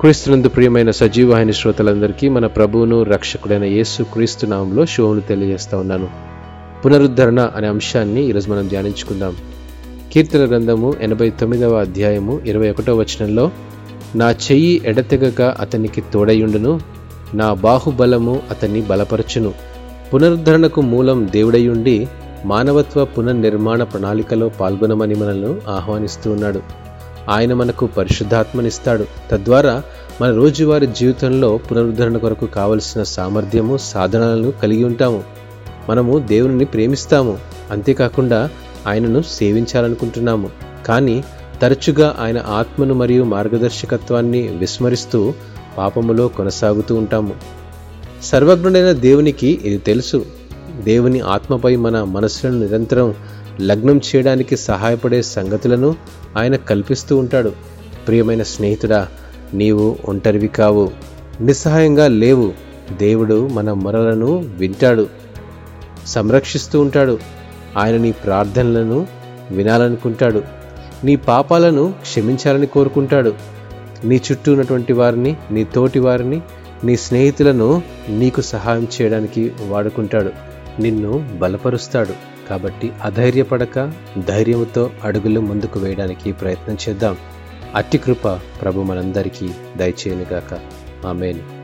క్రీస్తునందు ప్రియమైన సజీవవాహిని శ్రోతలందరికీ మన ప్రభువును రక్షకుడైన యేసు క్రీస్తు నామంలో శోభను తెలియజేస్తా ఉన్నాను. పునరుద్ధరణ అనే అంశాన్ని ఈరోజు మనం ధ్యానించుకుందాం. కీర్తన గ్రంథము ఎనభై తొమ్మిదవ అధ్యాయము ఇరవై ఒకటో వచనంలో నా చెయ్యి ఎడతెగక అతనికి తోడయుండును నా బాహుబలము అతన్ని బలపరచును. పునరుద్ధరణకు మూలం దేవుడయుండి మానవత్వ పునర్నిర్మాణ ప్రణాళికలో పాల్గొనమని మనల్ని ఆహ్వానిస్తూ ఉన్నాడు. ఆయన మనకు పరిశుద్ధాత్మనిస్తాడు. తద్వారా మన రోజువారీ జీవితంలో పునరుద్ధరణ కొరకు కావలసిన సామర్థ్యము సాధనాలను కలిగి ఉంటాము. మనము దేవుని ప్రేమిస్తాము. అంతేకాకుండా ఆయనను సేవించాలనుకుంటున్నాము. కానీ తరచుగా ఆయన ఆత్మను మరియు మార్గదర్శకత్వాన్ని విస్మరిస్తూ పాపములో కొనసాగుతూ ఉంటాము. సర్వజ్ఞుడైన దేవునికి ఇది తెలుసు. దేవుని ఆత్మపై మన మనసులను నిరంతరం లగ్నం చేయడానికి సహాయపడే సంగతులను ఆయన కల్పిస్తూ ఉంటాడు. ప్రియమైన స్నేహితుడా నీవు ఒంటరివి కావు. నిస్సహాయంగా లేవు. దేవుడు మన మొరలను వింటాడు. సంరక్షిస్తూ ఉంటాడు. ఆయన నీ ప్రార్థనలను వినాలనుకుంటాడు. నీ పాపాలను క్షమించాలని కోరుకుంటాడు. నీ చుట్టూ ఉన్నటువంటి వారిని నీ తోటి వారిని నీ స్నేహితులను నీకు సహాయం చేయడానికి వాడుకుంటాడు. నిన్ను బలపరుస్తాడు. కాబట్టి అధైర్యపడక ధైర్యంతో అడుగులు ముందుకు వేయడానికి ప్రయత్నం చేద్దాం. అట్టి కృప ప్రభు మనందరికీ దయచేయనుగాక. ఆమెను.